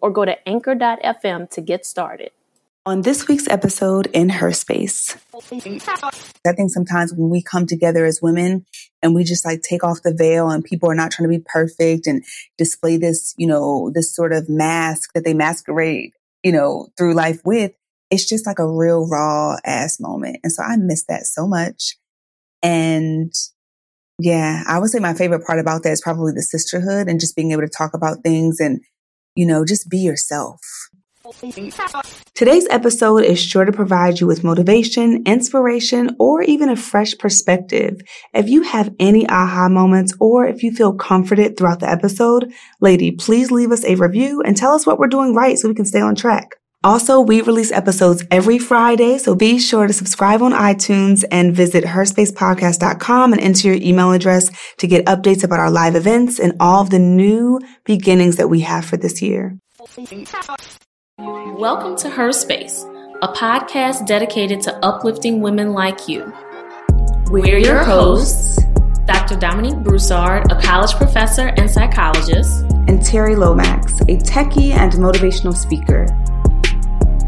or go to anchor.fm to get started. On this week's episode in Her Space, I think sometimes when we come together as women and we just like take off the veil and people are not trying to be perfect and display this, you know, this sort of mask that they masquerade, you know, through life with, it's just like a real raw ass moment. And so I miss that so much. And yeah, I would say my favorite part about that is probably the sisterhood and just being able to talk about things and you know, just be yourself. Today's episode is sure to provide you with motivation, inspiration, or even a fresh perspective. If you have any aha moments or if you feel comforted throughout the episode, lady, please leave us a review and tell us what we're doing right so we can stay on track. Also, we release episodes every Friday, so be sure to subscribe on iTunes and visit herspacepodcast.com and enter your email address to get updates about our live events and all of the new beginnings that we have for this year. Welcome to Her Space, a podcast dedicated to uplifting women like you. We're your hosts, Dr. Dominique Broussard, a college professor and psychologist, and Terri Lomax, a techie and motivational speaker.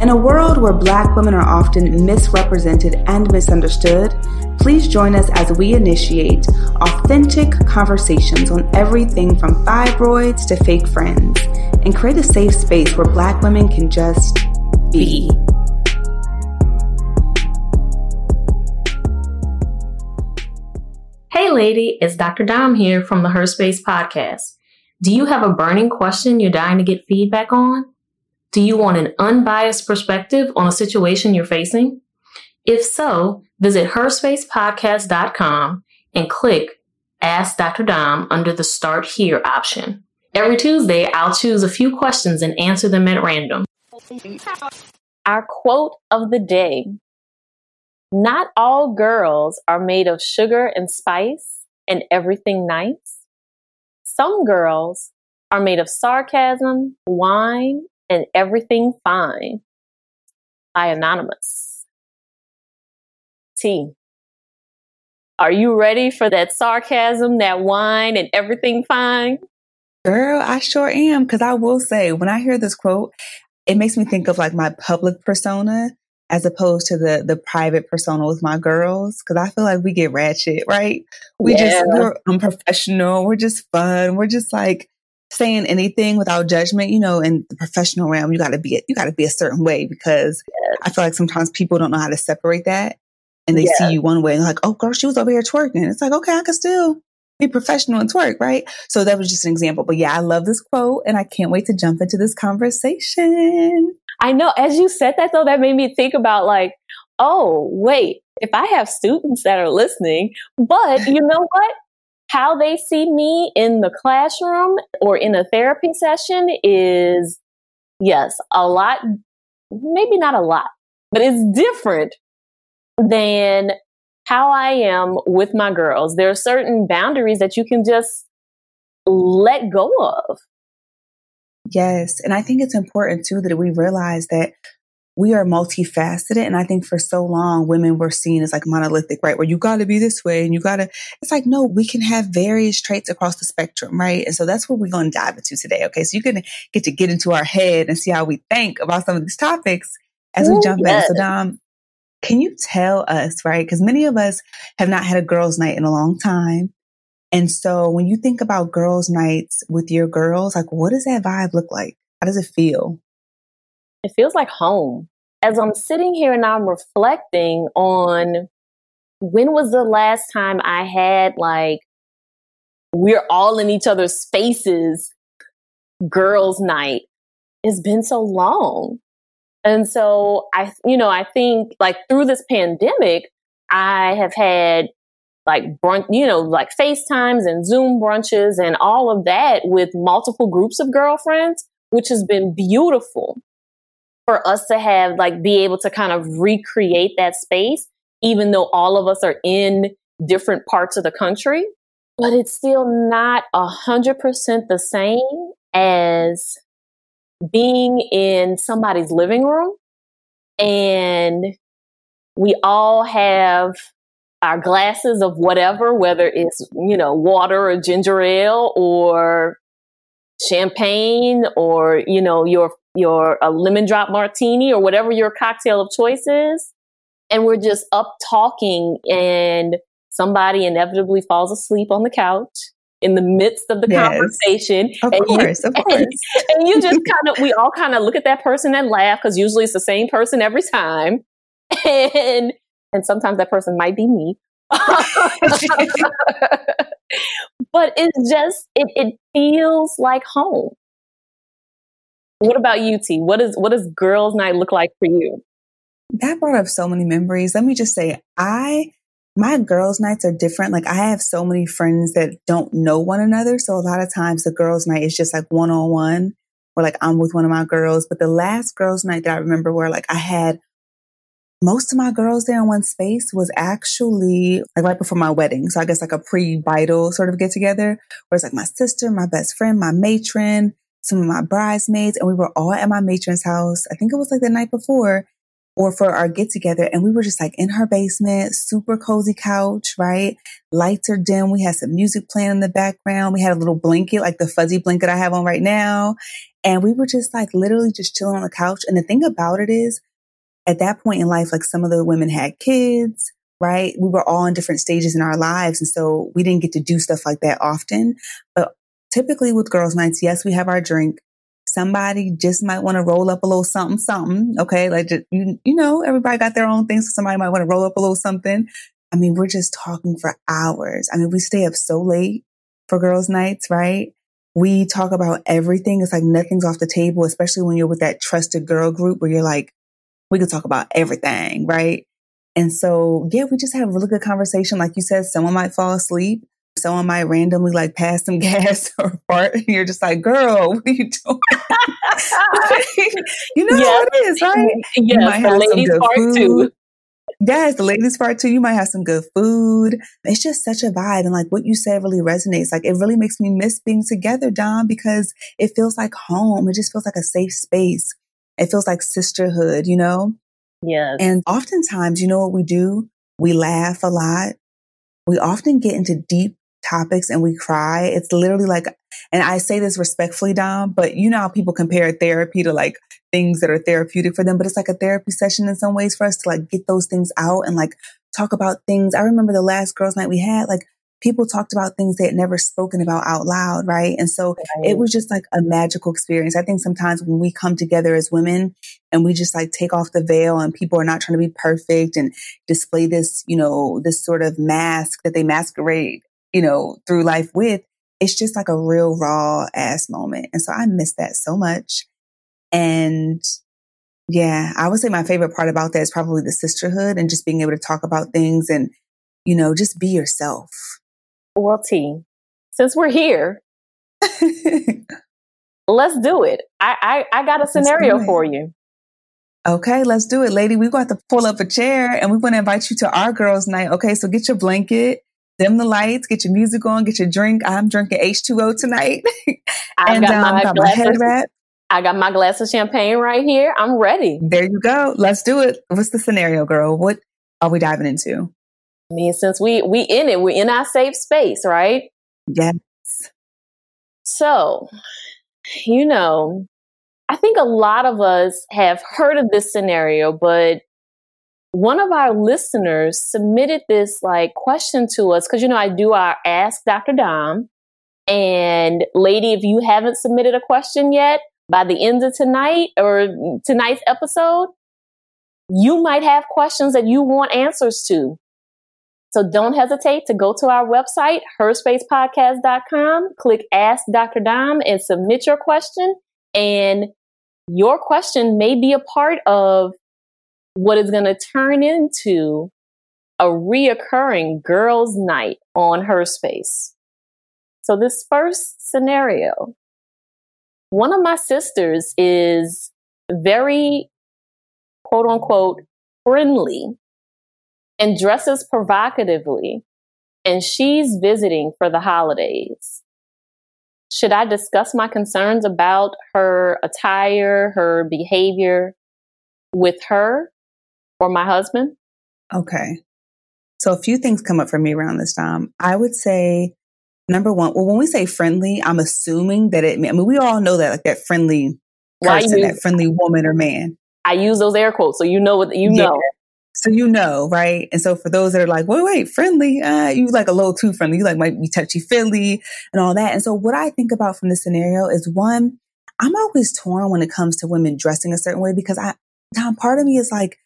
In a world where black women are often misrepresented and misunderstood, please join us as we initiate authentic conversations on everything from fibroids to fake friends and create a safe space where black women can just be. Hey, lady, it's Dr. Dom here from the Her Space podcast. Do you have a burning question you're dying to get feedback on? Do you want an unbiased perspective on a situation you're facing? If so, visit herspacepodcast.com and click Ask Dr. Dom under the Start Here option. Every Tuesday, I'll choose a few questions and answer them at random. Our quote of the day Not all girls are made of sugar and spice and everything nice. Some girls are made of sarcasm, wine, and everything fine by Anonymous. T. Are you ready for that sarcasm, that wine, and everything fine? Girl, I sure am. Because I will say, when I hear this quote, it makes me think of like my public persona as opposed to the the private persona with my girls. Because I feel like we get ratchet, right? We yeah. just we're unprofessional. We're just fun. We're just like saying anything without judgment, you know, in the professional realm, you gotta be, you gotta be a certain way because yes. I feel like sometimes people don't know how to separate that and they see you one way and like, oh girl, she was over here twerking. It's like, okay, I can still be professional and twerk, right? So that was just an example. But yeah, I love this quote and I can't wait to jump into this conversation. I know. As you said that though, that made me think about like, oh, wait, if I have students that are listening, but you know what? How they see me in the classroom or in a therapy session is, yes, a lot, maybe not a lot, but it's different than how I am with my girls. There are certain boundaries that you can just let go of. Yes. And I think it's important too that we realize that we are multifaceted. And I think for so long, women were seen as like monolithic, right? Where you got to be this way and you got to, it's like, no, we can have various traits across the spectrum, right? And so that's what we're going to dive into today. Okay. So you're going to get to get into our head and see how we think about some of these topics as we jump yes. in. So, Dom, can you tell us, right? Because many of us have not had a girls' night in a long time. And so when you think about girls' nights with your girls, like what does that vibe look like? How does it feel? It feels like home as I'm sitting here and I'm reflecting on when was the last time I had like, we're all in each other's spaces, girls' night. It's been so long. And so I, you know, I think like through this pandemic, I have had like brunch, you know, like FaceTimes and Zoom brunches and all of that with multiple groups of girlfriends. which has been beautiful for us to have like be able to kind of recreate that space, even though all of us are in different parts of the country. But it's still not a hundred percent the same as being in somebody's living room and we all have our glasses of whatever, whether it's, you know, water or ginger ale or champagne or, you know, your, your a lemon drop martini or whatever your cocktail of choice is. And we're just up talking and somebody inevitably falls asleep on the couch in the midst of the yes. conversation. Of and course, you, of course. And, and you just kind of, we all kind of look at that person and laugh because usually it's the same person every time. And, and sometimes that person might be me. but it's just, it, it feels like home. What about you, T? What is, what does girls night look like for you? That brought up so many memories. Let me just say, I my girls' nights are different. Like I have so many friends that don't know one another. So a lot of times the girls' night is just like one on one or like I'm with one of my girls. But the last girls' night that I remember where like I had most of my girls there in one space was actually like right before my wedding. So I guess like a pre-vital sort of get together where it's like my sister, my best friend, my matron, some of my bridesmaids, and we were all at my matron's house. I think it was like the night before or for our get together. And we were just like in her basement, super cozy couch, right? Lights are dim. We had some music playing in the background. We had a little blanket, like the fuzzy blanket I have on right now. And we were just like literally just chilling on the couch. And the thing about it is, at that point in life, like some of the women had kids, right? We were all in different stages in our lives. And so we didn't get to do stuff like that often. But typically with girls' nights, yes, we have our drink somebody just might want to roll up a little something, something. Okay. Like, you, you know, everybody got their own things. So somebody might want to roll up a little something. I mean, we're just talking for hours. I mean, we stay up so late for girls' nights, right? We talk about everything. It's like nothing's off the table, especially when you're with that trusted girl group where you're like, we can talk about everything, right? And so, yeah, we just have a really good conversation. Like you said, someone might fall asleep someone might randomly like pass some gas or fart, and you're just like, "Girl, what are you doing?" you know yes. how it is, right? Yes, have the ladies part food. too. Yes, the ladies part too. You might have some good food. It's just such a vibe. And like what you said really resonates. Like it really makes me miss being together, Dom, because it feels like home. It just feels like a safe space. It feels like sisterhood, you know? Yes. And oftentimes, you know what we do? We laugh a lot. We often get into deep topics and we cry. It's literally like, and I say this respectfully, Dom, but you know how people compare therapy to like things that are therapeutic for them, but it's like a therapy session in some ways for us to like get those things out and like talk about things. I remember the last girls' night we had, like people talked about things they had never spoken about out loud, right? And so right. it was just like a magical experience. I think sometimes when we come together as women and we just like take off the veil and people are not trying to be perfect and display this, you know, this sort of mask that they masquerade you know, through life with, it's just like a real raw ass moment. And so I miss that so much. And yeah, I would say my favorite part about that is probably the sisterhood and just being able to talk about things and, you know, just be yourself. Well, T, since we're here, let's do it. I, I, I got a scenario for you. Okay, let's do it, lady. We're going to pull up a chair and we want to invite you to our girls' night. Okay, so get your blanket dim the lights, get your music on, get your drink. I'm drinking H2O tonight. and got, um, my, got my head wrap. I got my glass of champagne right here. I'm ready. There you go. Let's do it. What's the scenario, girl? What are we diving into? I mean, since we we in it, we're in our safe space, right? Yes. So, you know, I think a lot of us have heard of this scenario, but one of our listeners submitted this like question to us because you know I do our Ask Dr. Dom. And lady, if you haven't submitted a question yet, by the end of tonight or tonight's episode, you might have questions that you want answers to. So don't hesitate to go to our website, herspacepodcast.com, click Ask Dr. Dom and submit your question. And your question may be a part of what is going to turn into a reoccurring girls' night on her space. So, this first scenario one of my sisters is very quote unquote friendly and dresses provocatively and she's visiting for the holidays. Should I discuss my concerns about her attire, her behavior with her or my husband? Okay. So a few things come up for me around this time. I would say number one, well, when we say friendly, I'm assuming that it, I mean, we all know that like that friendly person, that friendly woman or man. I use those air quotes. So you know what you yeah. know. So you know, right? And so for those that are like, wait, wait, friendly, uh, you like a little too friendly. You like might be touchy feely and all that. And so what I think about from this scenario is one, I'm always torn when it comes to women dressing a certain way because I, Dom, part of me is like,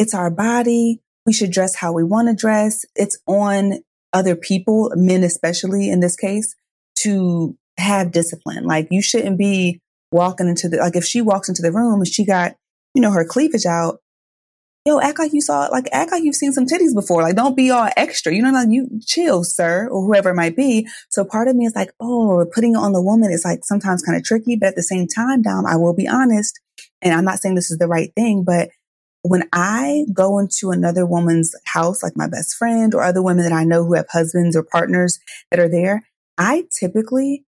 it's our body. We should dress how we want to dress. It's on other people, men especially in this case, to have discipline. Like you shouldn't be walking into the, like if she walks into the room and she got, you know, her cleavage out, yo, act like you saw, like, act like you've seen some titties before. Like, don't be all extra. You know, like, you chill, sir, or whoever it might be. So part of me is like, oh, putting it on the woman is like sometimes kind of tricky. But at the same time, Dom, I will be honest. And I'm not saying this is the right thing, but when I go into another woman's house, like my best friend or other women that I know who have husbands or partners that are there, I typically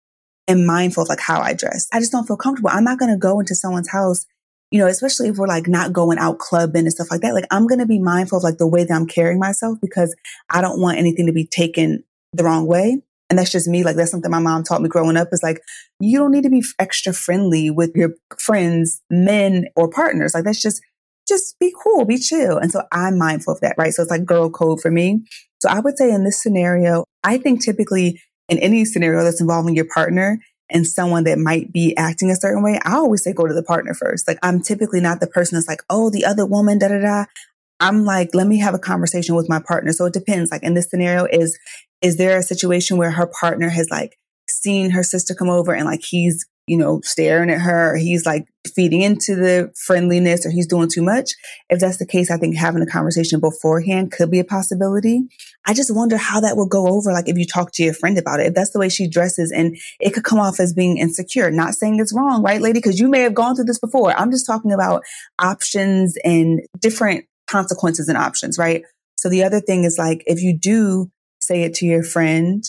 am mindful of like how I dress. I just don't feel comfortable. I'm not going to go into someone's house you know, especially if we're like not going out clubbing and stuff like that, like I'm going to be mindful of like the way that I'm carrying myself because I don't want anything to be taken the wrong way. And that's just me. Like that's something my mom taught me growing up is like, you don't need to be extra friendly with your friends, men or partners. Like that's just, just be cool, be chill. And so I'm mindful of that, right? So it's like girl code for me. So I would say in this scenario, I think typically in any scenario that's involving your partner, and someone that might be acting a certain way, I always say go to the partner first. Like I'm typically not the person that's like, oh, the other woman, da da da. I'm like, let me have a conversation with my partner. So it depends. Like in this scenario, is is there a situation where her partner has like seen her sister come over and like he's you know, staring at her, he's like feeding into the friendliness, or he's doing too much. If that's the case, I think having a conversation beforehand could be a possibility. I just wonder how that will go over, like if you talk to your friend about it, if that's the way she dresses and it could come off as being insecure. Not saying it's wrong, right, lady? Because you may have gone through this before. I'm just talking about options and different consequences and options, right? So the other thing is like, if you do say it to your friend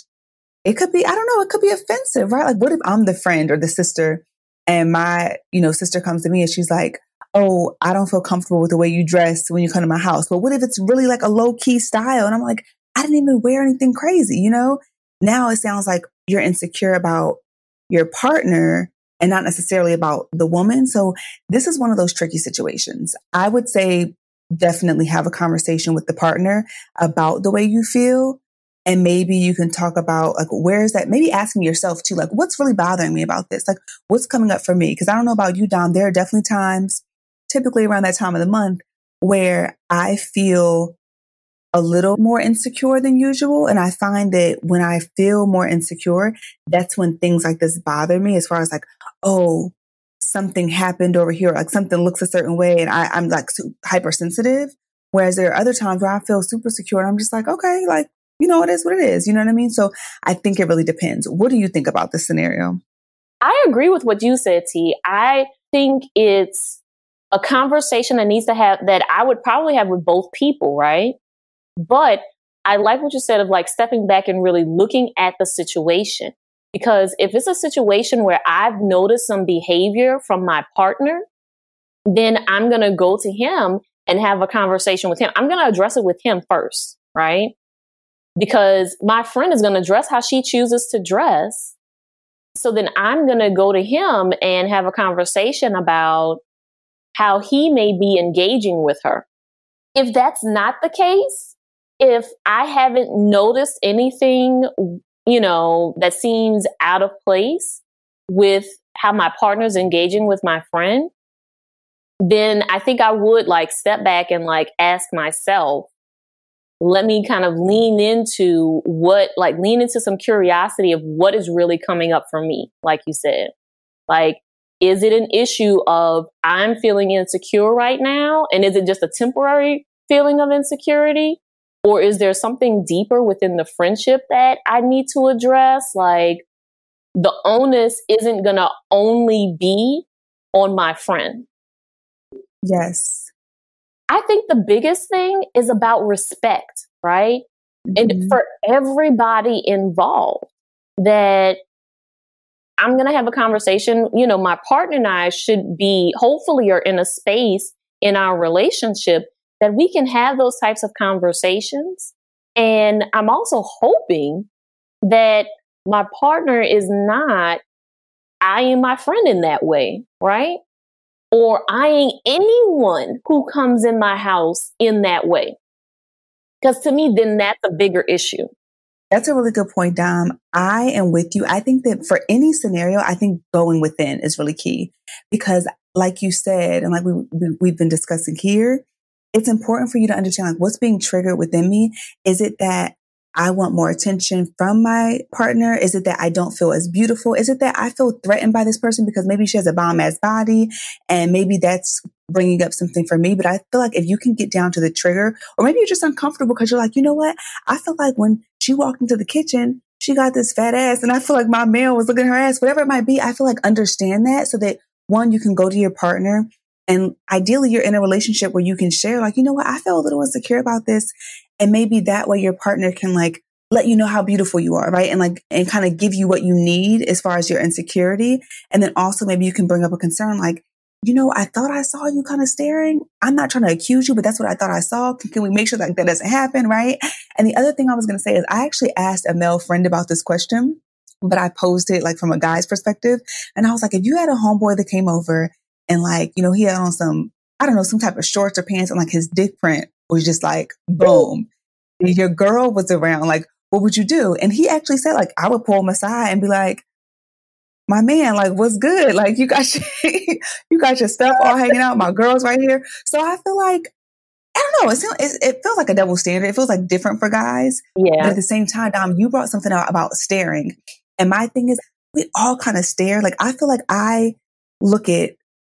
it could be, I don't know, it could be offensive, right? Like, what if I'm the friend or the sister and my, you know, sister comes to me and she's like, Oh, I don't feel comfortable with the way you dress when you come to my house. But what if it's really like a low key style? And I'm like, I didn't even wear anything crazy, you know? Now it sounds like you're insecure about your partner and not necessarily about the woman. So this is one of those tricky situations. I would say definitely have a conversation with the partner about the way you feel and maybe you can talk about like where is that maybe asking yourself too like what's really bothering me about this? Like what's coming up for me? Because i don't know about you Dom there are definitely times typically around that time of the month where i feel a little more insecure than usual. And i find that when i feel more insecure that's when things like this bother me as far as like oh something happened over here like something looks a certain way and I, i'm like hypersensitive. Whereas there are other times where I feel super secure and I'm just like, okay, like you know, it is what it is. You know what I mean? So I think it really depends. What do you think about this scenario? I agree with what you said, T. I think it's a conversation that needs to have that I would probably have with both people, right? But I like what you said of like stepping back and really looking at the situation. Because if it's a situation where I've noticed some behavior from my partner, then I'm going to go to him and have a conversation with him. I'm going to address it with him first, right? Because my friend is going to dress how she chooses to dress. So then I'm going to go to him and have a conversation about how he may be engaging with her. If that's not the case, if I haven't noticed anything, you know, that seems out of place with how my partner's engaging with my friend, then I think I would like step back and like ask myself, let me kind of lean into what, like, lean into some curiosity of what is really coming up for me, like you said. Like, is it an issue of I'm feeling insecure right now? And is it just a temporary feeling of insecurity? Or is there something deeper within the friendship that I need to address? Like, the onus isn't going to only be on my friend. Yes. I think the biggest thing is about respect, right? Mm-hmm. And for everybody involved, that I'm going to have a conversation. You know, my partner and I should be, hopefully, are in a space in our relationship that we can have those types of conversations. And I'm also hoping that my partner is not eyeing my friend in that way, right? Or eyeing anyone who comes in my house in that way. Because to me, then that's a bigger issue. That's a really good point, Dom. I am with you. I think that for any scenario, I think going within is really key because like you said, and like we, we, have been discussing here, it's important for you to understand like what's being triggered within me. Is it that I want more attention from my partner? Is it that I don't feel as beautiful? Is it that I feel threatened by this person because maybe she has a bomb ass body and maybe that's bringing up something for me? But I feel like if you can get down to the trigger, or maybe you're just uncomfortable because you're like, you know what? I feel like when she walked into the kitchen, she got this fat ass and I feel like my man was looking her ass, whatever it might be. I feel like understand that so that one, you can go to your partner and ideally you're in a relationship where you can share like, you know what? I feel a little insecure about this and maybe that way your partner can like let you know how beautiful you are, right? And like, and kind of give you what you need as far as your insecurity. And then also maybe you can bring up a concern like, you know, I thought I saw you kind of staring. I'm not trying to accuse you, but that's what I thought I saw. Can, can we make sure that that doesn't happen, right? And the other thing I was going to say is I actually asked a male friend about this question, but I posed it like from a guy's perspective. And I was like, if you had a homeboy that came over and like, you know, he had on some, I don't know, some type of shorts or pants and like his dick print was just like, boom. Your girl was around. Like, what would you do? And he actually said, like, I would pull him aside and be like, my man, like, what's good? Like, you got your, you got your stuff all hanging out. My girl's right here. So I feel like, I don't know. It, it feels like a double standard. It feels like different for guys. Yeah. But at the same time, Dom, you brought something out about staring. And my thing is, we all kind of stare. Like, I feel like I look at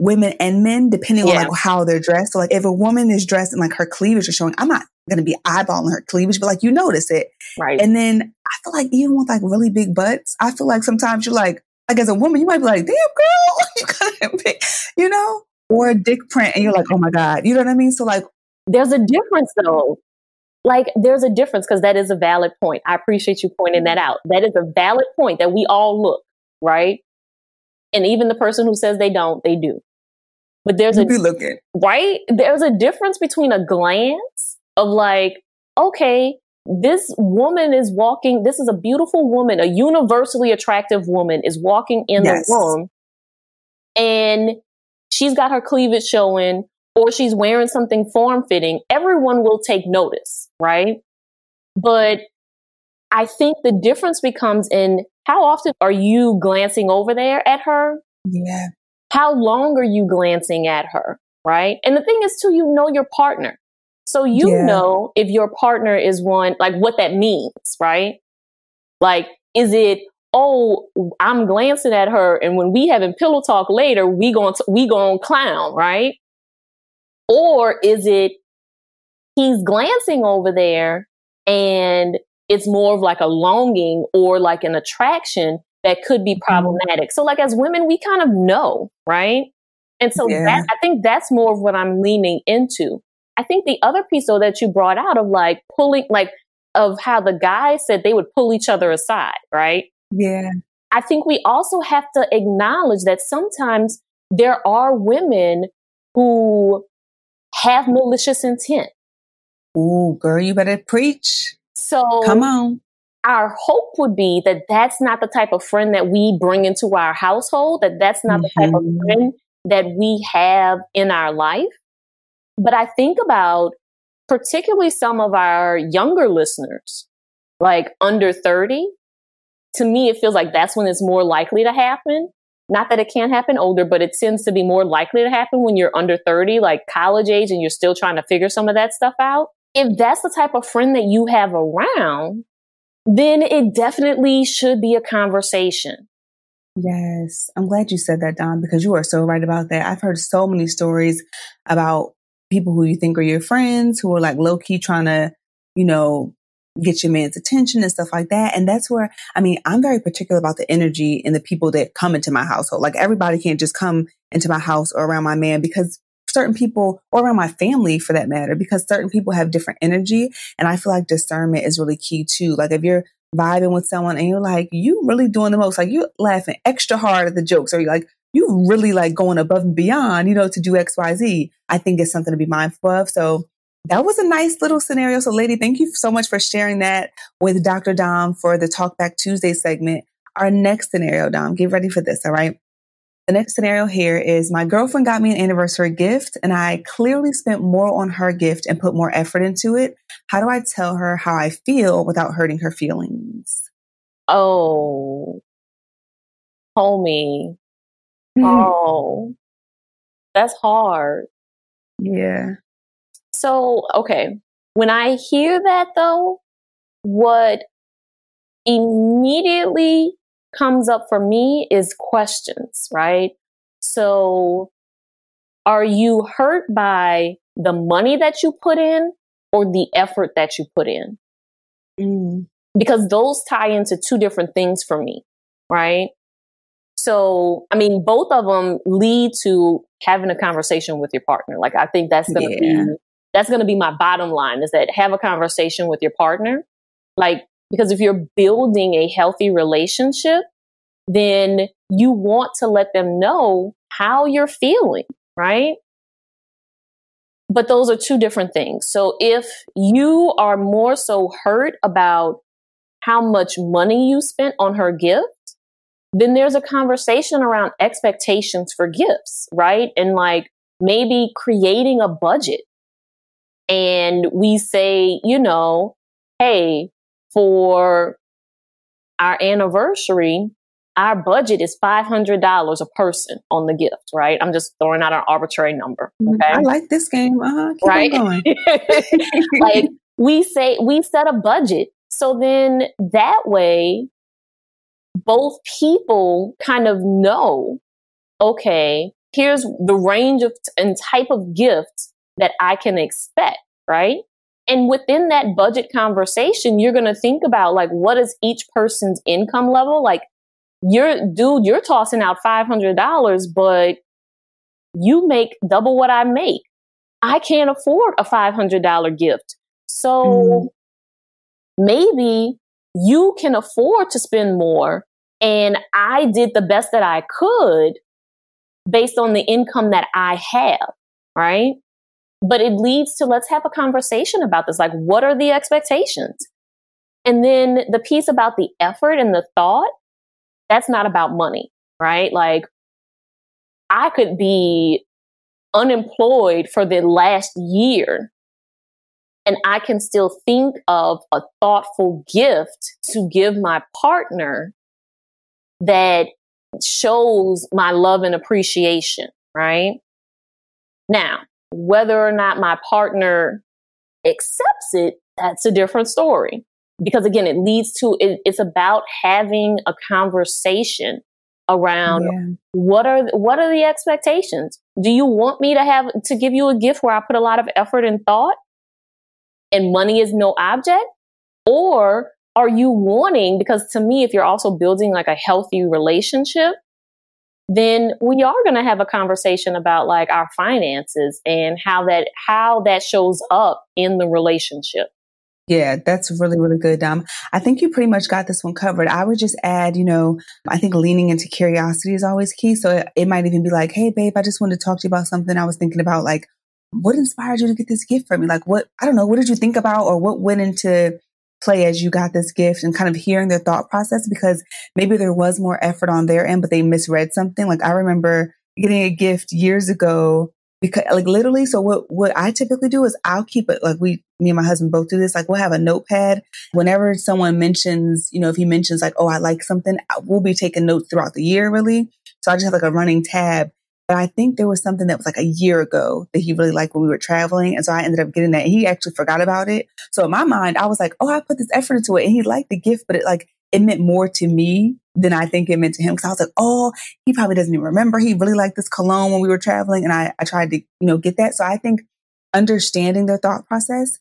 women and men depending yeah. on like how they're dressed. So like if a woman is dressed and like her cleavage is showing, I'm not going to be eyeballing her cleavage, but like you notice it. Right. And then I feel like even with like really big butts, I feel like sometimes you're like, like as a woman, you might be like, damn girl, you kind of big, you know, or a dick print and you're like, oh my God, you know what I mean? So like, there's a difference though. Like there's a difference because that is a valid point. I appreciate you pointing that out. That is a valid point that we all look, right? And even the person who says they don't, they do. But there's you a looking. right. There's a difference between a glance of like, okay, this woman is walking. This is a beautiful woman, a universally attractive woman is walking in yes. the room, and she's got her cleavage showing, or she's wearing something form fitting. Everyone will take notice, right? But I think the difference becomes in how often are you glancing over there at her? Yeah. How long are you glancing at her? Right. And the thing is, too, you know your partner. So you yeah. know if your partner is one, like what that means, right? Like, is it, oh, I'm glancing at her and when we having pillow talk later, we going to, we going to clown, right? Or is it he's glancing over there and it's more of like a longing or like an attraction that could be mm-hmm. problematic. So like as women, we kind of know, right? And so yeah. that, I think that's more of what I'm leaning into. I think the other piece though that you brought out of like pulling, like of how the guys said they would pull each other aside, right? Yeah. I think we also have to acknowledge that sometimes there are women who have malicious intent. Ooh, girl, you better preach. So come on our hope would be that that's not the type of friend that we bring into our household, that that's not mm-hmm. the type of mm-hmm. friend that we have in our life. But I think about particularly some of our younger listeners, like under 30. To me, it feels like that's when it's more likely to happen. Not that it can't happen older, but it tends to be more likely to happen when you're under 30, like college age, and you're still trying to figure some of that stuff out. If that's the type of friend that you have around, then it definitely should be a conversation. Yes. I'm glad you said that, Dom, because you are so right about that. I've heard so many stories about people who you think are your friends who are like low key trying to, you know, get your man's attention and stuff like that. And that's where, I mean, I'm very particular about the energy and the people that come into my household. Like everybody can't just come into my house or around my man because certain people or around my family for that matter, because certain people have different energy. And I feel like discernment is really key too. Like if you're vibing with someone and you're like, you really doing the most, like you're laughing extra hard at the jokes or you're like, you really like going above and beyond, you know, to do X, Y, Z. I think it's something to be mindful of. So that was a nice little scenario. So, lady, thank you so much for sharing that with Dr. Dom for the Talkback Tuesday segment. Our next scenario, Dom, get ready for this. All right. The next scenario here is my girlfriend got me an anniversary gift and I clearly spent more on her gift and put more effort into it. How do I tell her how I feel without hurting her feelings? Oh, homie. Mm-hmm. Oh, that's hard. Yeah. So, okay. When I hear that though, what immediately comes up for me is questions, right? So, are you hurt by the money that you put in or the effort that you put in? Mm. Because those tie into two different things for me, right? So, I mean, both of them lead to having a conversation with your partner. Like, I think that's going to yeah. be that's going to be my bottom line is that have a conversation with your partner. Like, because if you're building a healthy relationship, then you want to let them know how you're feeling, right? But those are two different things. So if you are more so hurt about how much money you spent on her gift, then there's a conversation around expectations for gifts, right? And like maybe creating a budget and we say, you know, hey, for our anniversary, our budget is $500 a person on the gift, right? I'm just throwing out an arbitrary number. Mm-hmm. Okay. I like this game. Uh-huh. right. like we say, we set a budget. So then that way, both people kind of know, okay, here's the range of and type of gift that I can expect, right? And within that budget conversation, you're going to think about like, what is each person's income level? Like, you're, dude, you're tossing out $500, but you make double what I make. I can't afford a $500 gift. So mm. maybe you can afford to spend more. And I did the best that I could based on the income that I have, right? But it leads to let's have a conversation about this. Like, what are the expectations? And then the piece about the effort and the thought, that's not about money, right? Like, I could be unemployed for the last year and I can still think of a thoughtful gift to give my partner that shows my love and appreciation, right? Now, whether or not my partner accepts it, that's a different story. Because again, it leads to, it, it's about having a conversation around yeah. what are, what are the expectations? Do you want me to have, to give you a gift where I put a lot of effort and thought and money is no object? Or are you wanting, because to me, if you're also building like a healthy relationship, then we are going to have a conversation about like our finances and how that how that shows up in the relationship. Yeah, that's really, really good, Dom. I think you pretty much got this one covered. I would just add, you know, I think leaning into curiosity is always key. So it, it might even be like, hey, babe, I just wanted to talk to you about something I was thinking about. Like, what inspired you to get this gift for me? Like, what, I don't know, what did you think about or what went into play as you got this gift and kind of hearing their thought process because maybe there was more effort on their end, but they misread something. Like I remember getting a gift years ago because like literally, so what, what I typically do is I'll keep it like we, me and my husband both do this. Like we'll have a notepad whenever someone mentions, you know, if he mentions like, oh, I like something, we'll be taking notes throughout the year really. So I just have like a running tab but I think there was something that was like a year ago that he really liked when we were traveling. And so I ended up getting that. He actually forgot about it. So in my mind, I was like, oh, I put this effort into it. And he liked the gift, but it like, it meant more to me than I think it meant to him. Cause I was like, oh, he probably doesn't even remember. He really liked this cologne when we were traveling. And I, I tried to, you know, get that. So I think understanding their thought process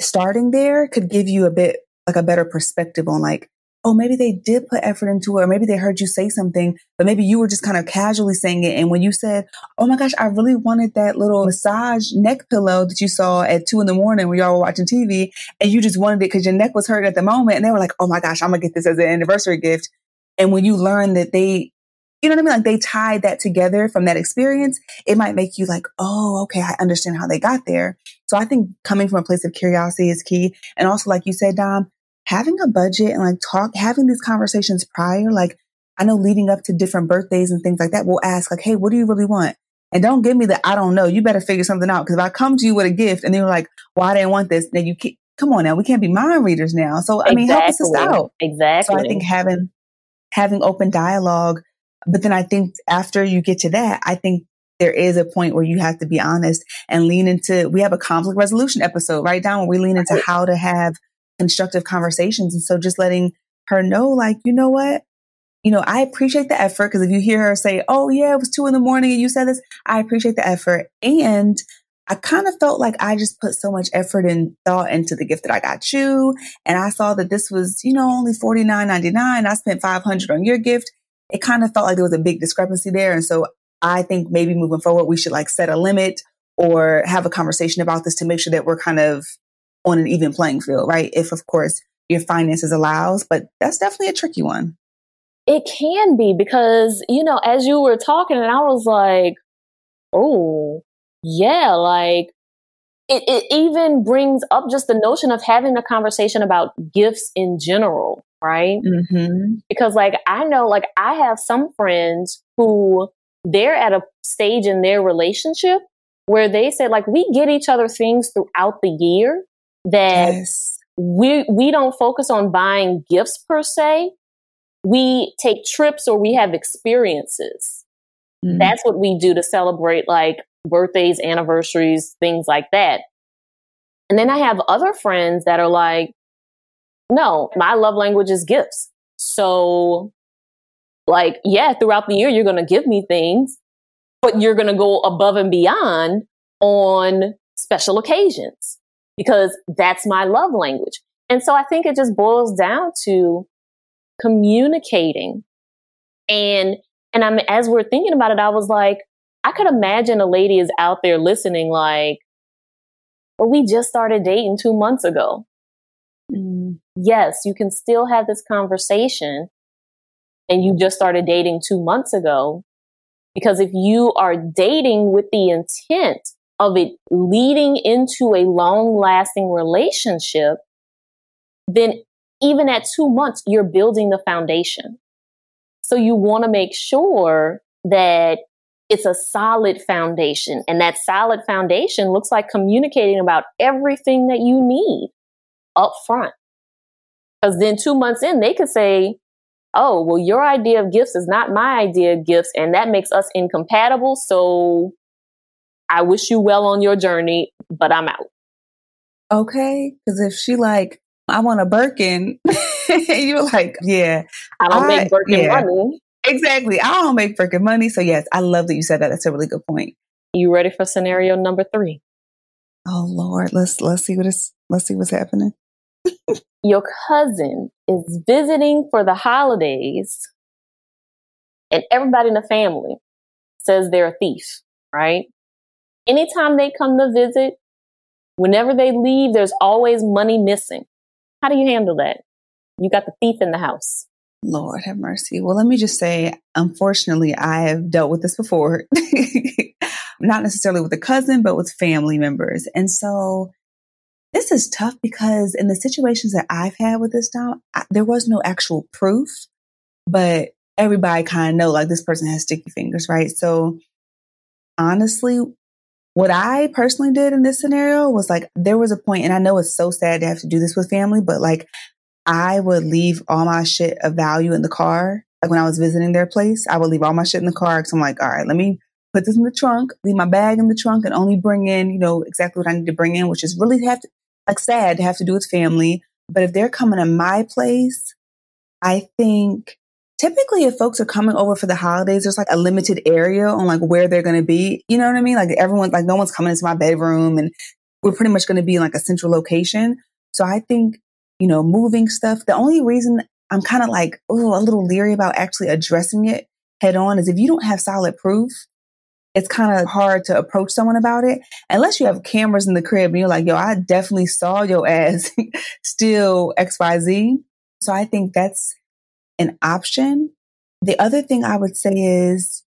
starting there could give you a bit like a better perspective on like, oh, maybe they did put effort into it, or maybe they heard you say something, but maybe you were just kind of casually saying it. And when you said, oh my gosh, I really wanted that little massage neck pillow that you saw at two in the morning when y'all were watching TV, and you just wanted it because your neck was hurt at the moment. And they were like, oh my gosh, I'm going to get this as an anniversary gift. And when you learn that they, you know what I mean? Like they tied that together from that experience, it might make you like, oh, okay, I understand how they got there. So I think coming from a place of curiosity is key. And also, like you said, Dom, having a budget and like talk, having these conversations prior, like I know leading up to different birthdays and things like that, we'll ask like, Hey, what do you really want? And don't give me the, I don't know. You better figure something out. Cause if I come to you with a gift and you're like, well, I didn't want this, then you keep, come on now. We can't be mind readers now. So, I mean, help us out. Exactly. So I think having, having open dialogue, but then I think after you get to that, I think there is a point where you have to be honest and lean into, we have a conflict resolution episode right down where we lean into how to have constructive conversations. And so just letting her know, like, you know what? You know, I appreciate the effort because if you hear her say, Oh, yeah, it was two in the morning and you said this, I appreciate the effort. And I kind of felt like I just put so much effort and thought into the gift that I got you. And I saw that this was, you know, only forty nine ninety nine. I spent 500 on your gift. It kind of felt like there was a big discrepancy there. And so I think maybe moving forward, we should like set a limit or have a conversation about this to make sure that we're kind of on an even playing field, right? If of course your finances allows, but that's definitely a tricky one. It can be because, you know, as you were talking and I was like, oh, yeah, like it, it even brings up just the notion of having a conversation about gifts in general, right? Mm-hmm. Because, like, I know, like, I have some friends who they're at a stage in their relationship where they say, like, we get each other things throughout the year, that yes. we we don't focus on buying gifts per se. We take trips or we have experiences. Mm. That's what we do to celebrate like birthdays, anniversaries, things like that. And then I have other friends that are like, no, my love language is gifts. So, like, yeah, throughout the year, you're going to give me things, but you're going to go above and beyond on special occasions because that's my love language. And so I think it just boils down to communicating. And and I'm as we're thinking about it, I was like, I could imagine a lady is out there listening, like, well, we just started dating two months ago. Mm. Yes, you can still have this conversation and you just started dating two months ago. Because if you are dating with the intent of it leading into a long lasting relationship, then even at two months, you're building the foundation. So you want to make sure that it's a solid foundation. And that solid foundation looks like communicating about everything that you need up front. Because then two months in, they could say, Oh, well, your idea of gifts is not my idea of gifts, and that makes us incompatible. So I wish you well on your journey, but I'm out. Okay. Cause if she like, I want a Birkin, you're like, yeah. I don't I, make Birkin yeah. money. Exactly. I don't make Birkin money. So yes, I love that you said that. That's a really good point. You ready for scenario number three? Oh Lord, let's let's see what is let's see what's happening. Your cousin is visiting for the holidays, and everybody in the family says they're a thief, right? Anytime they come to visit, whenever they leave, there's always money missing. How do you handle that? You got the thief in the house. Lord have mercy. Well, let me just say, unfortunately, I have dealt with this before. Not necessarily with a cousin, but with family members. And so this is tough because in the situations that I've had with this Dom, I, there was no actual proof, but everybody kind of know like this person has sticky fingers, right? So honestly, what I personally did in this scenario was like, there was a point, and I know it's so sad to have to do this with family, but like, I would leave all my shit of value in the car. Like when I was visiting their place, I would leave all my shit in the car because I'm like, all right, let me put this in the trunk, leave my bag in the trunk, and only bring in, you know, exactly what I need to bring in, which is really have to, like, sad to have to do with family. But if they're coming to my place, I think typically if folks are coming over for the holidays, there's like a limited area on like where they're going to be. You know what I mean? Like everyone, like no one's coming into my bedroom and we're pretty much going to be in like a central location. So I think, you know, moving stuff, the only reason I'm kind of like, oh, a little leery about actually addressing it head on is if you don't have solid proof, it's kind of hard to approach someone about it unless you have cameras in the crib and you're like, yo, I definitely saw your ass steal XYZ. So I think that's an option. The other thing I would say is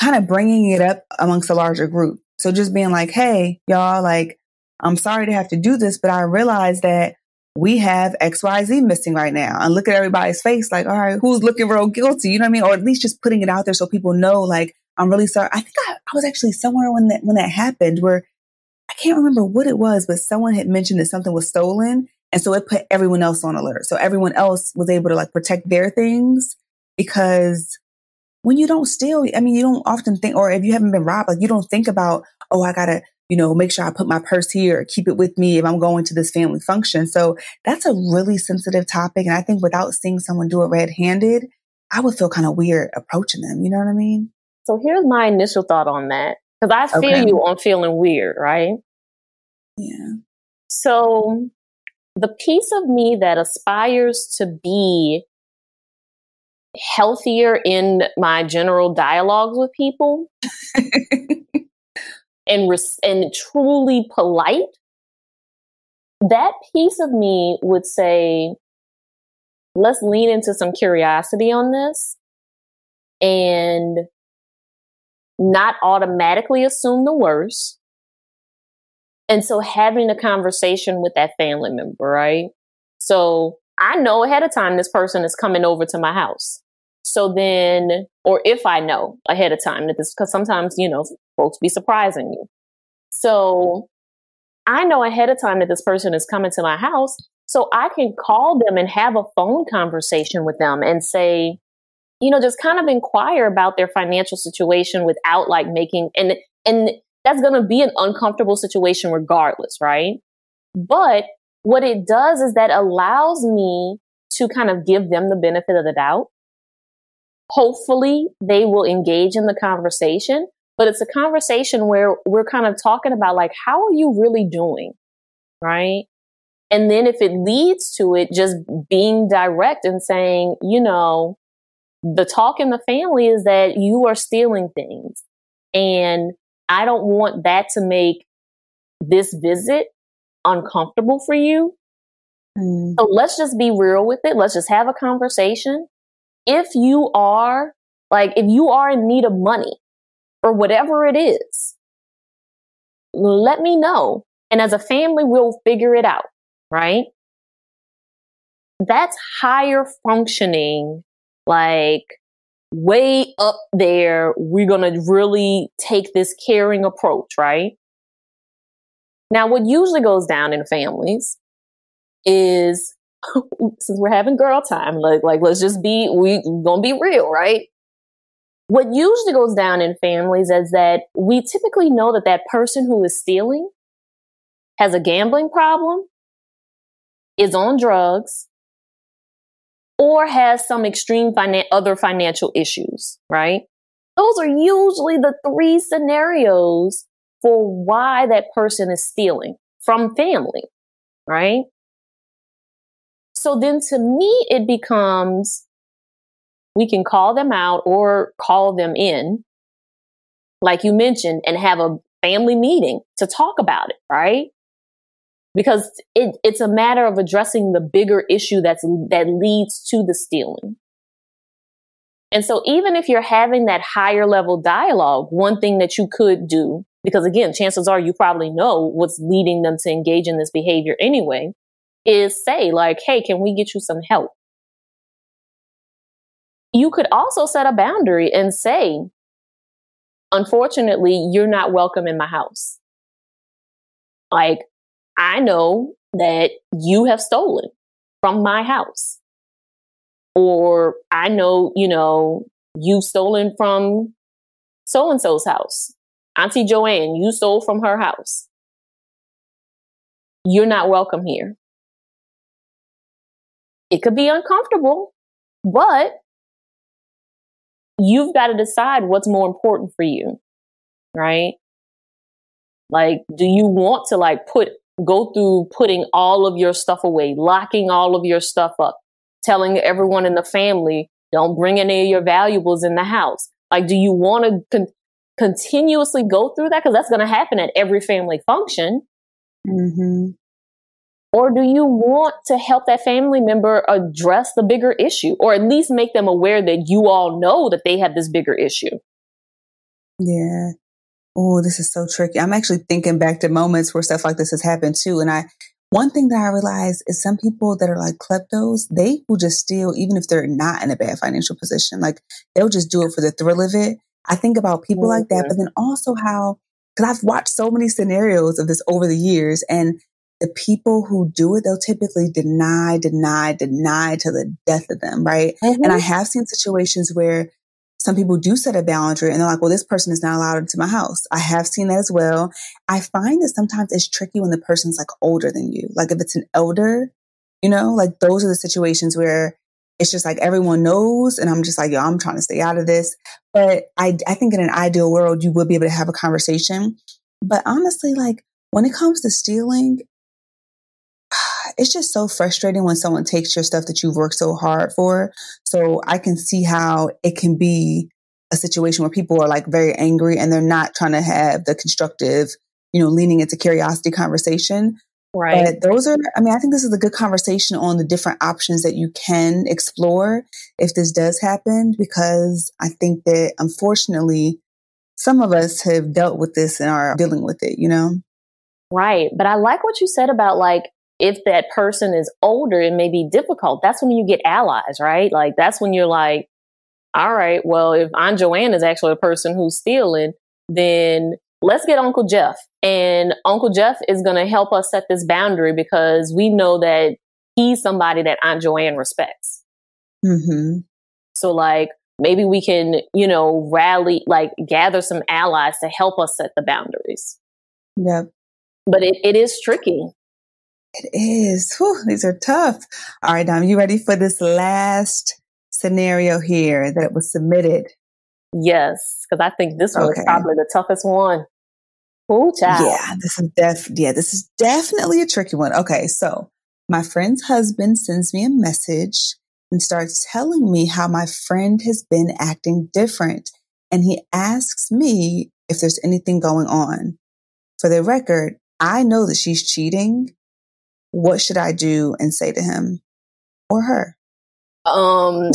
kind of bringing it up amongst a larger group. So just being like, hey, y'all, like, I'm sorry to have to do this, but I realize that we have XYZ missing right now. And look at everybody's face, like, all right, who's looking real guilty? You know what I mean? Or at least just putting it out there so people know, like, I'm really sorry. I think I, I was actually somewhere when that when that happened where I can't remember what it was, but someone had mentioned that something was stolen. And so it put everyone else on alert. So everyone else was able to like protect their things because when you don't steal, I mean, you don't often think, or if you haven't been robbed, like you don't think about, oh, I gotta, you know, make sure I put my purse here or keep it with me if I'm going to this family function. So that's a really sensitive topic. And I think without seeing someone do it red handed, I would feel kind of weird approaching them. You know what I mean? So here's my initial thought on that. Cause I feel okay. you on feeling weird, right? Yeah. So the piece of me that aspires to be healthier in my general dialogues with people and res- and truly polite that piece of me would say let's lean into some curiosity on this and not automatically assume the worst and so having a conversation with that family member right so I know ahead of time this person is coming over to my house. So then, or if I know ahead of time that this, because sometimes, you know, folks be surprising you. So I know ahead of time that this person is coming to my house. So I can call them and have a phone conversation with them and say, you know, just kind of inquire about their financial situation without like making, and, and that's going to be an uncomfortable situation regardless, right? But what it does is that allows me to kind of give them the benefit of the doubt hopefully they will engage in the conversation but it's a conversation where we're kind of talking about like how are you really doing right and then if it leads to it just being direct and saying you know the talk in the family is that you are stealing things and i don't want that to make this visit uncomfortable for you mm. so let's just be real with it let's just have a conversation if you are like, if you are in need of money or whatever it is, let me know. And as a family, we'll figure it out, right? That's higher functioning, like way up there. We're going to really take this caring approach, right? Now, what usually goes down in families is since we're having girl time, like, like let's just be, we gonna be real, right? What usually goes down in families is that we typically know that that person who is stealing has a gambling problem, is on drugs, or has some extreme finan- other financial issues, right? Those are usually the three scenarios for why that person is stealing from family, right? So then to me, it becomes we can call them out or call them in, like you mentioned, and have a family meeting to talk about it, right? Because it, it's a matter of addressing the bigger issue that's, that leads to the stealing. And so even if you're having that higher level dialogue, one thing that you could do, because again, chances are you probably know what's leading them to engage in this behavior anyway, is say like, Hey, can we get you some help? You could also set a boundary and say, unfortunately, you're not welcome in my house. Like, I know that you have stolen from my house. Or I know, you know, you've stolen from so and so's house. Auntie Joanne, you stole from her house. You're not welcome here. It could be uncomfortable, but you've got to decide what's more important for you, right? Like, do you want to like put, go through putting all of your stuff away, locking all of your stuff up, telling everyone in the family, don't bring any of your valuables in the house? Like, do you want to con- continuously go through that? Because that's going to happen at every family function. Mm-hmm. Or do you want to help that family member address the bigger issue or at least make them aware that you all know that they have this bigger issue? Yeah. Oh, this is so tricky. I'm actually thinking back to moments where stuff like this has happened too. And I, one thing that I realize is some people that are like kleptos, they will just steal even if they're not in a bad financial position. Like they'll just do it for the thrill of it. I think about people mm-hmm. like that, but then also how, because I've watched so many scenarios of this over the years, and the people who do it, they'll typically deny, deny, deny to the death of them, right? Mm-hmm. And I mm-hmm. have seen situations where some people do set a boundary and they're like, well, this person is not allowed into my house. I have seen that as well. I find that sometimes it's tricky when the person's like older than you. Like if it's an elder, you know, like those are the situations where it's just like everyone knows. And I'm just like, yo, I'm trying to stay out of this. But I, I think in an ideal world, you would be able to have a conversation. But honestly, like when it comes to stealing, it's just so frustrating when someone takes your stuff that you've worked so hard for. So I can see how it can be a situation where people are like very angry and they're not trying to have the constructive, you know, leaning into curiosity conversation. Right. But those are, I mean, I think this is a good conversation on the different options that you can explore if this does happen, because I think that unfortunately, some of us have dealt with this and are dealing with it, you know? Right. But I like what you said about like, if that person is older, it may be difficult. That's when you get allies, right? Like that's when you're like, all right, well, if Aunt Joanne is actually a person who's stealing, then let's get Uncle Jeff. And Uncle Jeff is going to help us set this boundary because we know that he's somebody that Aunt Joanne respects. Mm-hmm. So, like, maybe we can, you know, rally, like, gather some allies to help us set the boundaries. Yep. But it, it is tricky. It is. Whew, these are tough. All right, Dom, you ready for this last scenario here that was submitted? Yes, because I think this one okay. is probably the toughest one. Ooh, child. Yeah, this is def yeah, this is definitely a tricky one. Okay, so my friend's husband sends me a message and starts telling me how my friend has been acting different. And he asks me if there's anything going on. For the record, I know that she's cheating, what should I do and say to him or her? Um,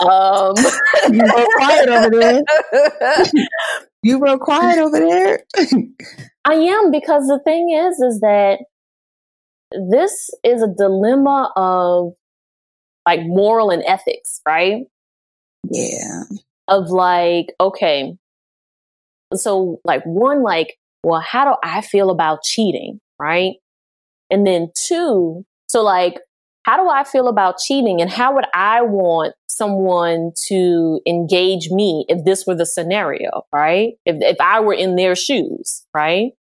um, you real quiet over there. you real quiet over there. I am because the thing is, is that this is a dilemma of like moral and ethics, right? Yeah. Of like, okay, so like one, like, well, how do I feel about cheating, right? And then two, so like, how do I feel about cheating and how would I want someone to engage me if this were the scenario, right? If, if I were in their shoes, right?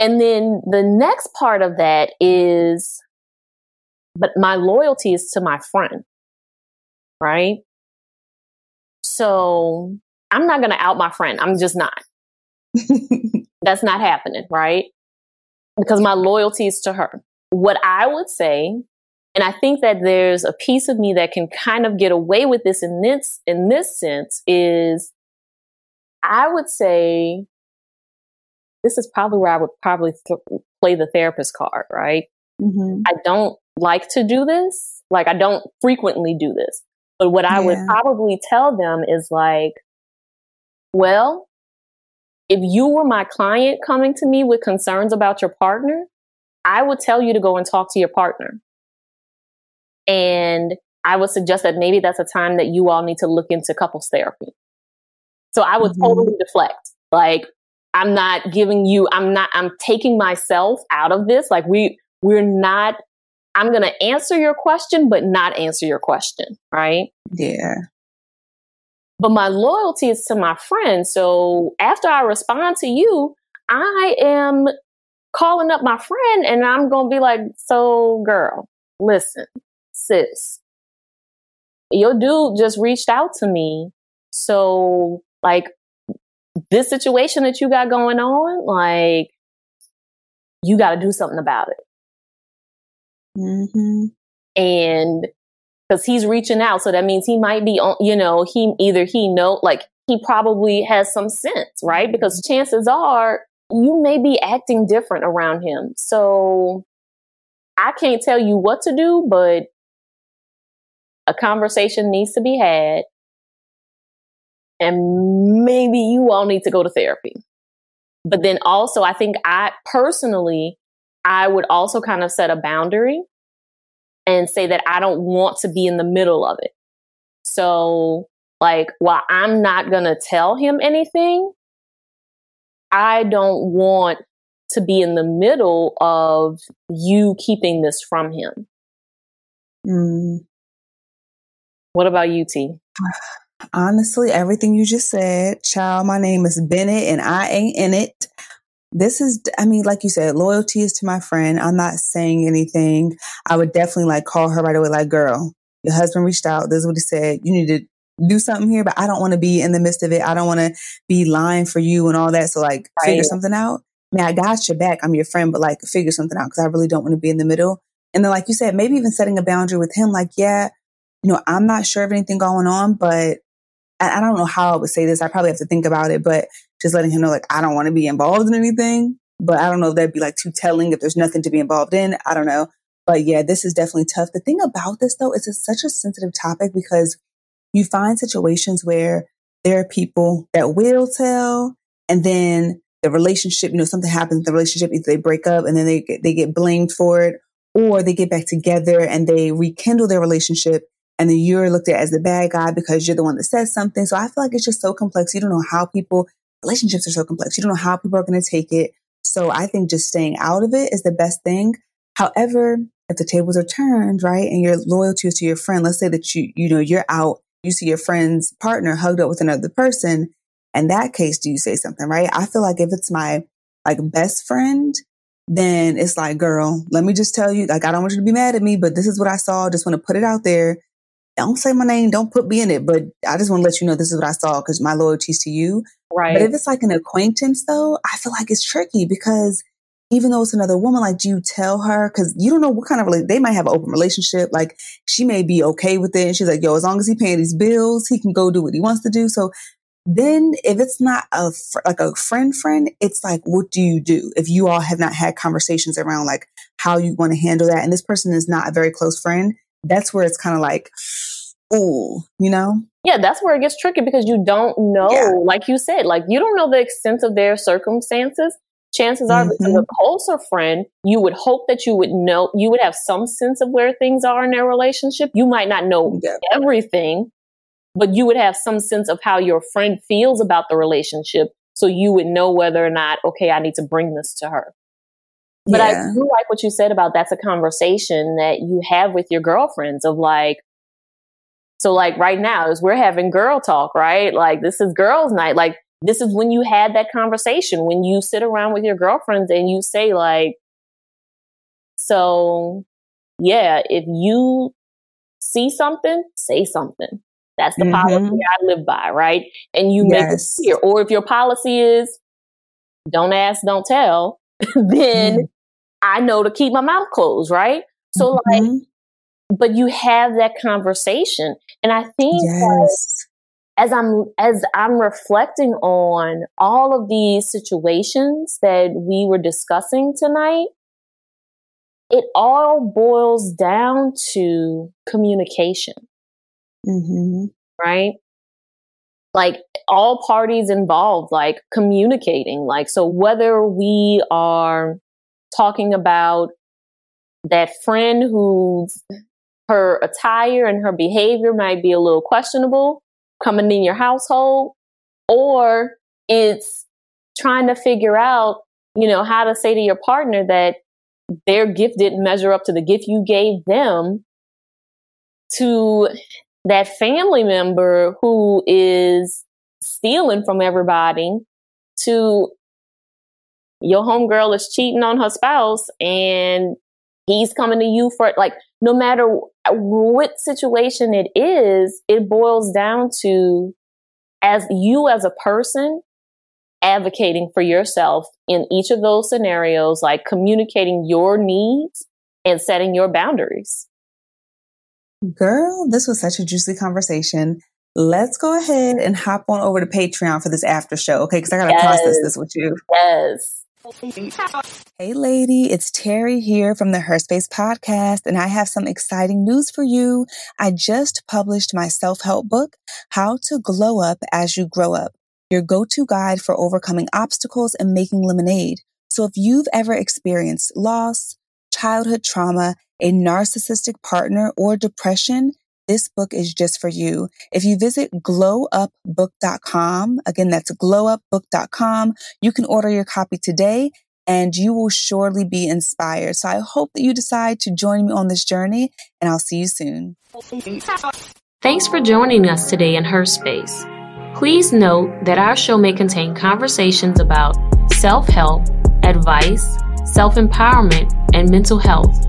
And then the next part of that is, but my loyalty is to my friend, right? So I'm not going to out my friend. I'm just not. That's not happening, right? Because my loyalty is to her. What I would say, and I think that there's a piece of me that can kind of get away with this in this, in this sense is I would say this is probably where I would probably th- play the therapist card, right? Mm-hmm. I don't like to do this. Like I don't frequently do this. But what I yeah. would probably tell them is like, well, if you were my client coming to me with concerns about your partner, I would tell you to go and talk to your partner. And I would suggest that maybe that's a time that you all need to look into couples therapy. So I would mm-hmm. totally deflect. Like, I'm not giving you, I'm not, I'm taking myself out of this. Like, we, we're not, I'm going to answer your question, but not answer your question. Right. Yeah but my loyalty is to my friend. So after I respond to you, I am calling up my friend and I'm going to be like, so girl, listen, sis, your dude just reached out to me. So like, this situation that you got going on, like, you got to do something about it. Mm-hmm. And because he's reaching out, so that means he might be on, you know, he either he know, like, he probably has some sense, right? Because mm-hmm. chances are you may be acting different around him. So I can't tell you what to do, but a conversation needs to be had. And maybe you all need to go to therapy. But then also, I think I personally, I would also kind of set a boundary and say that I don't want to be in the middle of it. So, like, while I'm not going to tell him anything, I don't want to be in the middle of you keeping this from him. Mm. What about you, T? Honestly, everything you just said, child, my name is Bennett and I ain't in it. This is, I mean, like you said, loyalty is to my friend. I'm not saying anything. I would definitely like call her right away, like, girl, your husband reached out. This is what he said. You need to do something here, but I don't want to be in the midst of it. I don't want to be lying for you and all that. So like right. figure something out. I mean, I got your back. I'm your friend, but like figure something out because I really don't want to be in the middle. And then, like you said, maybe even setting a boundary with him, like, yeah, you know, I'm not sure of anything going on, but I, I don't know how I would say this. I probably have to think about it, but just letting him know, like, I don't want to be involved in anything, but I don't know if that'd be like too telling if there's nothing to be involved in. I don't know. But yeah, this is definitely tough. The thing about this though, is it's such a sensitive topic because you find situations where there are people that will tell and then the relationship, you know, something happens, the relationship, either they break up and then they get, they get blamed for it or they get back together and they rekindle their relationship and then you're looked at as the bad guy because you're the one that says something. So I feel like it's just so complex. You don't know how people, relationships are so complex. You don't know how people are going to take it. So I think just staying out of it is the best thing. However, if the tables are turned, right, and your loyalty is to your friend, let's say that you, you know, you're out you see your friend's partner hugged up with another person, in that case, do you say something, right? I feel like if it's my like best friend, then it's like, girl, let me just tell you, like, I don't want you to be mad at me, but this is what I saw. Just want to put it out there. Don't say my name. Don't put me in it. But I just want to let you know this is what I saw because my loyalty's to you. Right. But if it's like an acquaintance though, I feel like it's tricky because even though it's another woman, like, do you tell her? Cause you don't know what kind of, relationship, they might have an open relationship. Like she may be okay with it. And she's like, yo, as long as he paying these bills, he can go do what he wants to do. So then if it's not a, fr- like a friend friend, it's like, what do you do? If you all have not had conversations around like how you want to handle that. And this person is not a very close friend. That's where it's kind of like, oh, you know? Yeah, that's where it gets tricky because you don't know, yeah. like you said, like you don't know the extent of their circumstances chances are mm-hmm. a closer friend, you would hope that you would know, you would have some sense of where things are in their relationship. You might not know yeah. everything, but you would have some sense of how your friend feels about the relationship. So you would know whether or not, okay, I need to bring this to her. But yeah. I do like what you said about that's a conversation that you have with your girlfriends of like, so like right now as we're having girl talk, right? Like this is girls night. Like this is when you had that conversation, when you sit around with your girlfriends and you say, like, so yeah, if you see something, say something. That's the mm-hmm. policy I live by, right? And you yes. make it clear. Or if your policy is don't ask, don't tell, then mm. I know to keep my mouth closed, right? So mm-hmm. like, but you have that conversation. And I think yes as I'm as I'm reflecting on all of these situations that we were discussing tonight, it all boils down to communication. Mm-hmm. Right? Like all parties involved, like communicating. Like, so whether we are talking about that friend who's her attire and her behavior might be a little questionable, coming in your household, or it's trying to figure out, you know, how to say to your partner that their gift didn't measure up to the gift you gave them to that family member who is stealing from everybody to your homegirl is cheating on her spouse and he's coming to you for like no matter what situation it is, it boils down to as you as a person, advocating for yourself in each of those scenarios, like communicating your needs and setting your boundaries. Girl, this was such a juicy conversation. Let's go ahead and hop on over to Patreon for this after show, okay? Because I got to yes. process this with you. Yes. Hey, lady, it's Terri here from the Her Space podcast, and I have some exciting news for you. I just published my self help book, How to Glow Up as You Grow Up, your go to guide for overcoming obstacles and making lemonade. So if you've ever experienced loss, childhood trauma, a narcissistic partner, or depression, this book is just for you. If you visit glowupbook.com, again, that's glowupbook.com, you can order your copy today and you will surely be inspired. So I hope that you decide to join me on this journey and I'll see you soon. Thanks for joining us today in Her Space. Please note that our show may contain conversations about self help, advice, self empowerment, and mental health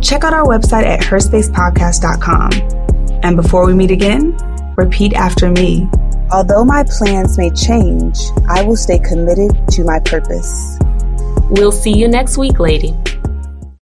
check out our website at herspacepodcast.com. And before we meet again, repeat after me. Although my plans may change, I will stay committed to my purpose. We'll see you next week, lady.